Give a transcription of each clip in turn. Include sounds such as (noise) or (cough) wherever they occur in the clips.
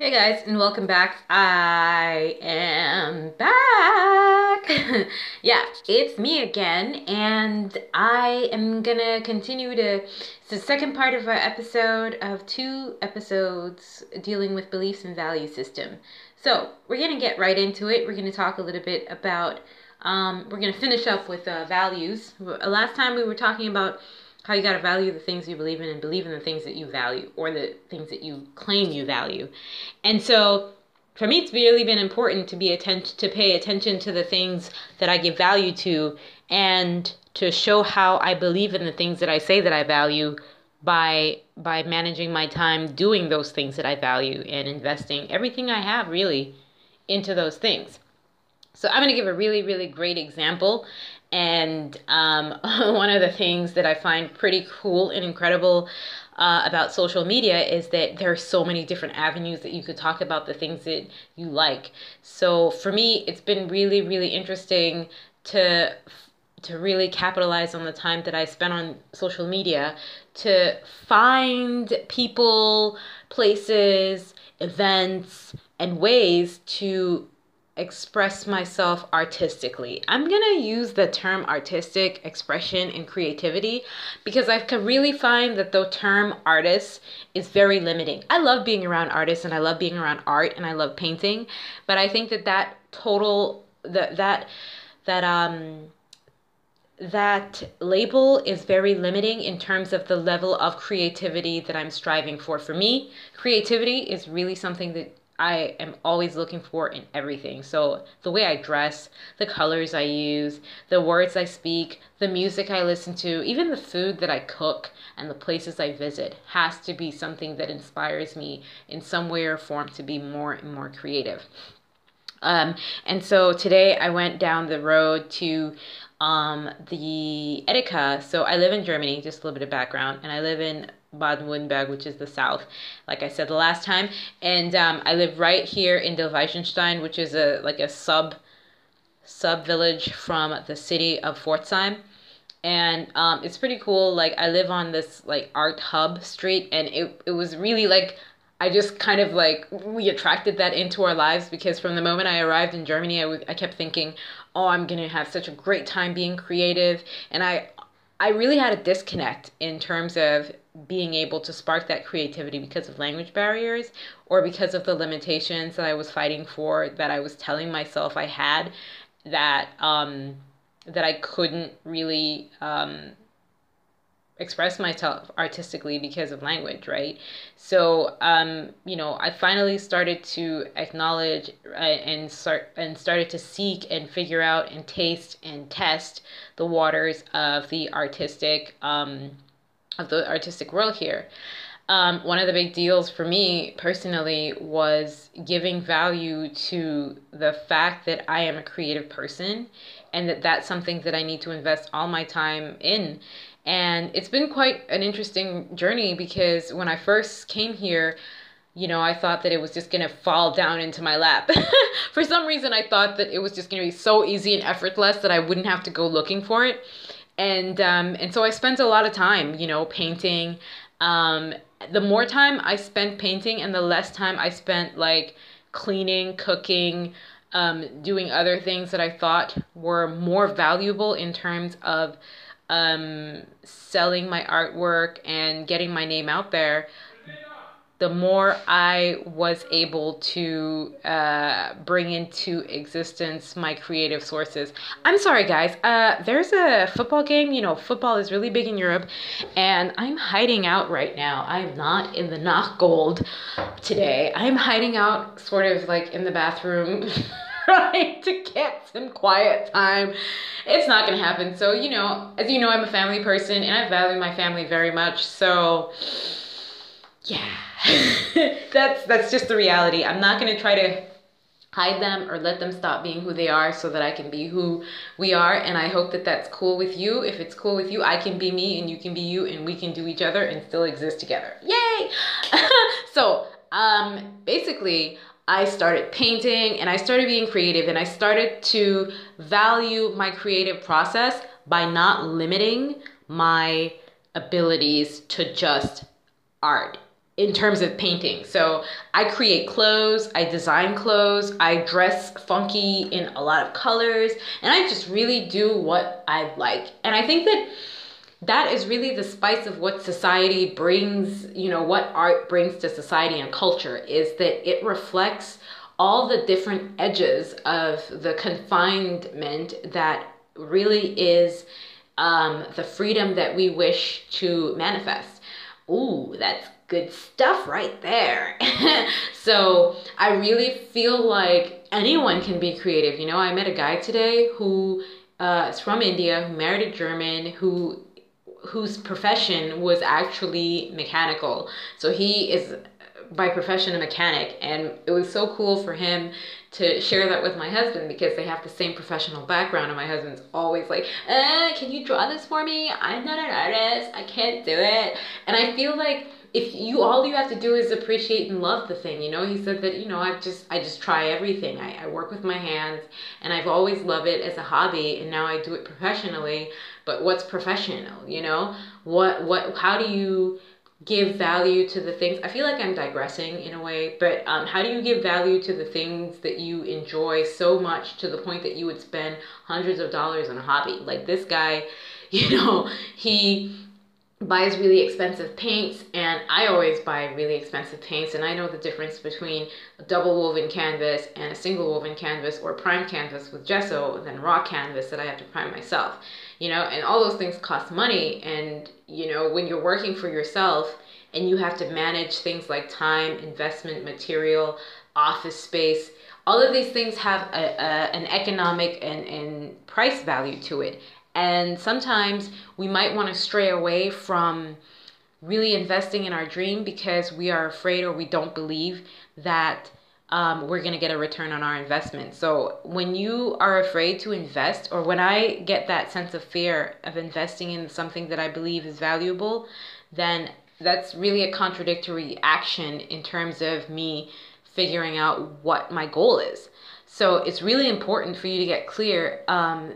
Hey guys, and welcome back. I am back. (laughs) yeah, it's me again, and I am gonna continue to. The second part of our episode of two episodes dealing with beliefs and value system. So we're gonna get right into it. We're gonna talk a little bit about. Um, we're gonna finish up with uh, values. Last time we were talking about how you got to value the things you believe in and believe in the things that you value or the things that you claim you value. And so for me it's really been important to be attention to pay attention to the things that I give value to and to show how I believe in the things that I say that I value by by managing my time doing those things that I value and investing everything I have really into those things. So I'm going to give a really really great example and um, (laughs) one of the things that I find pretty cool and incredible uh, about social media is that there are so many different avenues that you could talk about the things that you like. So for me, it's been really, really interesting to to really capitalize on the time that I spent on social media to find people, places, events, and ways to express myself artistically. I'm going to use the term artistic expression and creativity because I can really find that the term artist is very limiting. I love being around artists and I love being around art and I love painting, but I think that that total that that that um that label is very limiting in terms of the level of creativity that I'm striving for. For me, creativity is really something that I am always looking for in everything. So the way I dress, the colors I use, the words I speak, the music I listen to, even the food that I cook and the places I visit has to be something that inspires me in some way or form to be more and more creative. Um, and so today I went down the road to um, the Edeka. So I live in Germany, just a little bit of background, and I live in Baden-Württemberg, which is the south, like I said the last time. And um, I live right here in Dillweißenstein, which is a like a sub sub village from the city of Pforzheim. And um, it's pretty cool. Like I live on this like art hub street, and it it was really like I just kind of like we attracted that into our lives because from the moment I arrived in Germany, I, w- I kept thinking, oh, I'm gonna have such a great time being creative, and I I really had a disconnect in terms of being able to spark that creativity because of language barriers or because of the limitations that I was fighting for that I was telling myself I had that um, that I couldn't really um, express myself artistically because of language, right? So, um, you know, I finally started to acknowledge uh, and start and started to seek and figure out and taste and test the waters of the artistic um, of the artistic world here. Um, one of the big deals for me personally was giving value to the fact that I am a creative person and that that's something that I need to invest all my time in and it's been quite an interesting journey because when I first came here, you know, I thought that it was just to fall down into my lap. (laughs) for some reason, I thought that it was just to be so easy and effortless that I wouldn't have to go looking for it. And um, and so I spent a lot of time, you know, painting. Um, the more time I spent painting and the less time I spent like cleaning, cooking, um, doing other things that I thought were more valuable in terms of um, selling my artwork and getting my name out there, the more I was able to uh, bring into existence my creative sources. I'm sorry, guys. Uh, there's a football game. You know, football is really big in Europe, and I'm hiding out right now. I'm not in the knock Gold today. I'm hiding out sort of like in the bathroom. (laughs) trying to get some quiet time. It's not gonna happen. So, you know, as you know, I'm a family person and I value my family very much. So, yeah, (laughs) that's that's just the reality. I'm not gonna try to hide them or let them stop being who they are so that I can be who we are. And I hope that that's cool with you. If it's cool with you, I can be me and you can be you and we can do each other and still exist together. Yay! (laughs) so, um, basically, I started painting and I started being creative and I started to value my creative process by not limiting my abilities to just art. In terms of painting. So I create clothes, I design clothes, I dress funky in a lot of colors, and I just really do what I like. And I think that that is really the spice of what society brings, you know, what art brings to society and culture is that it reflects all the different edges of the confinement that really is um, the freedom that we wish to manifest. Ooh, that's good stuff right there. (laughs) so I really feel like anyone can be creative. You know, I met a guy today who uh, is from India, who married a German, who whose profession was actually mechanical. So he is by profession a mechanic and it was so cool for him to share that with my husband because they have the same professional background and my husband's always like uh, can you draw this for me? I'm not an artist. I can't do it. And i feel like if you all you have to do is appreciate and love the thing you know? He said that you know i've just i just try everything. I, I work with my hands and i've always loved it as a hobby and now i do it professionally. But what's professional you know? What what how do you give value to the things i feel like i'm digressing in a way but um, how do you give value to the things that you enjoy so much to the point that you would spend hundreds of dollars on a hobby? Like this guy (laughs) you know he buys really expensive paints and I always buy really expensive paints and I know the difference between a double woven canvas and a single woven canvas or prime canvas with gesso than raw canvas that I have to prime myself. You know and all those things cost money and you know when you're working for yourself and you have to manage things like time investment material office space all of these things have a, a, an economic and, and price value to it and sometimes we might want to stray away from really investing in our dream because we are afraid or we don't believe that um, we're going to get a return on our investment. So when you are afraid to invest, or when I get that sense of fear of investing in something that I believe is valuable, then that's really a contradictory action in terms of me figuring out what my goal is. So it's really important for you to get clear um,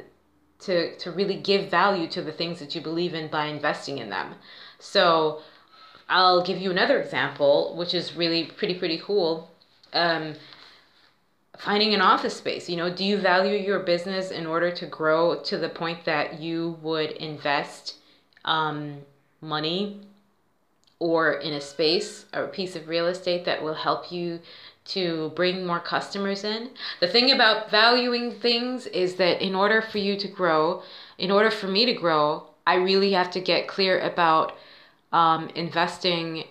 to to really give value to the things that you believe in by investing in them. So I'll give you another example, which is really pretty pretty cool. Um, finding an office space. You know, do you value your business in order to grow to the point that you would invest um, money or in a space or a piece of real estate that will help you to bring more customers in. The thing about valuing things is that in order for you to grow, in order for me to grow, I really have to get clear about um, investing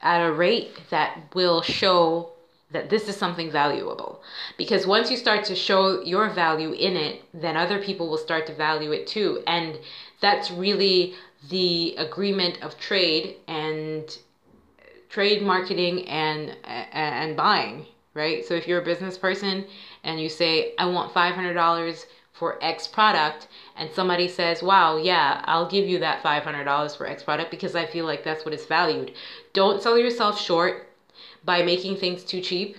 at a rate that will show that this is something valuable. Because once you start to show your value in it, then other people will start to value it too. And that's really the agreement of trade and trade marketing and and buying right? So if you're a business person and you say i want $500 for x product and somebody says wow yeah i'll give you that $500 for x product because i feel like that's what it's valued. Don't sell yourself short by making things too cheap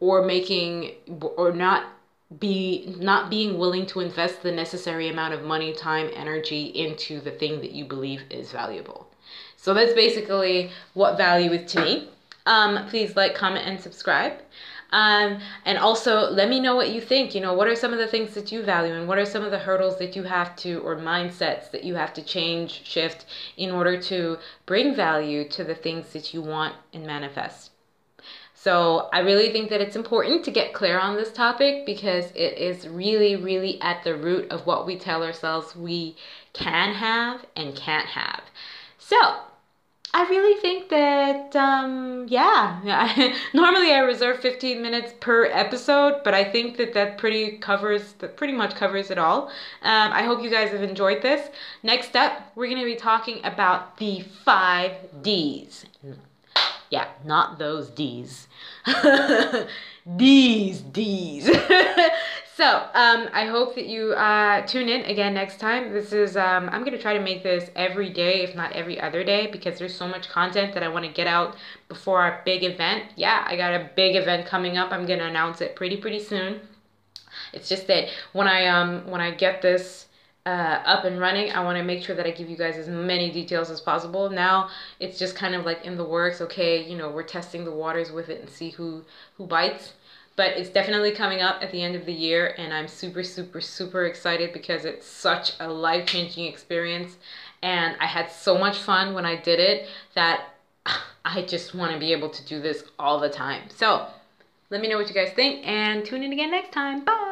or making or not be not being willing to invest the necessary amount of money time energy into the thing that you believe is valuable so that's basically what value is to me. Um, please like, comment, and subscribe. Um, and also let me know what you think. You know, what are some of the things that you value and what are some of the hurdles that you have to, or mindsets that you have to change, shift in order to bring value to the things that you want and manifest. So I really think that it's important to get clear on this topic because it is really, really at the root of what we tell ourselves we can have and can't have. So I really think that, um, yeah, (laughs) normally I reserve 15 minutes per episode, but I think that that pretty covers, that pretty much covers it all. Um, I hope you guys have enjoyed this. Next up, we're going to be talking about the five D's. Yeah, not those D's. (laughs) These D's. (laughs) so, um, I hope that you uh, tune in again next time. This is, um, I'm going to try to make this every day, if not every other day, because there's so much content that I want to get out before our big event. Yeah, I got a big event coming up. I'm going to announce it pretty, pretty soon. It's just that when I, um, when I get this uh, up and running, I want to make sure that I give you guys as many details as possible. Now it's just kind of like in the works. Okay, you know, we're testing the waters with it and see who who bites. But it's definitely coming up at the end of the year, and I'm super, super, super excited because it's such a life changing experience. And I had so much fun when I did it that (sighs) I just want to be able to do this all the time. So let me know what you guys think and tune in again next time. Bye.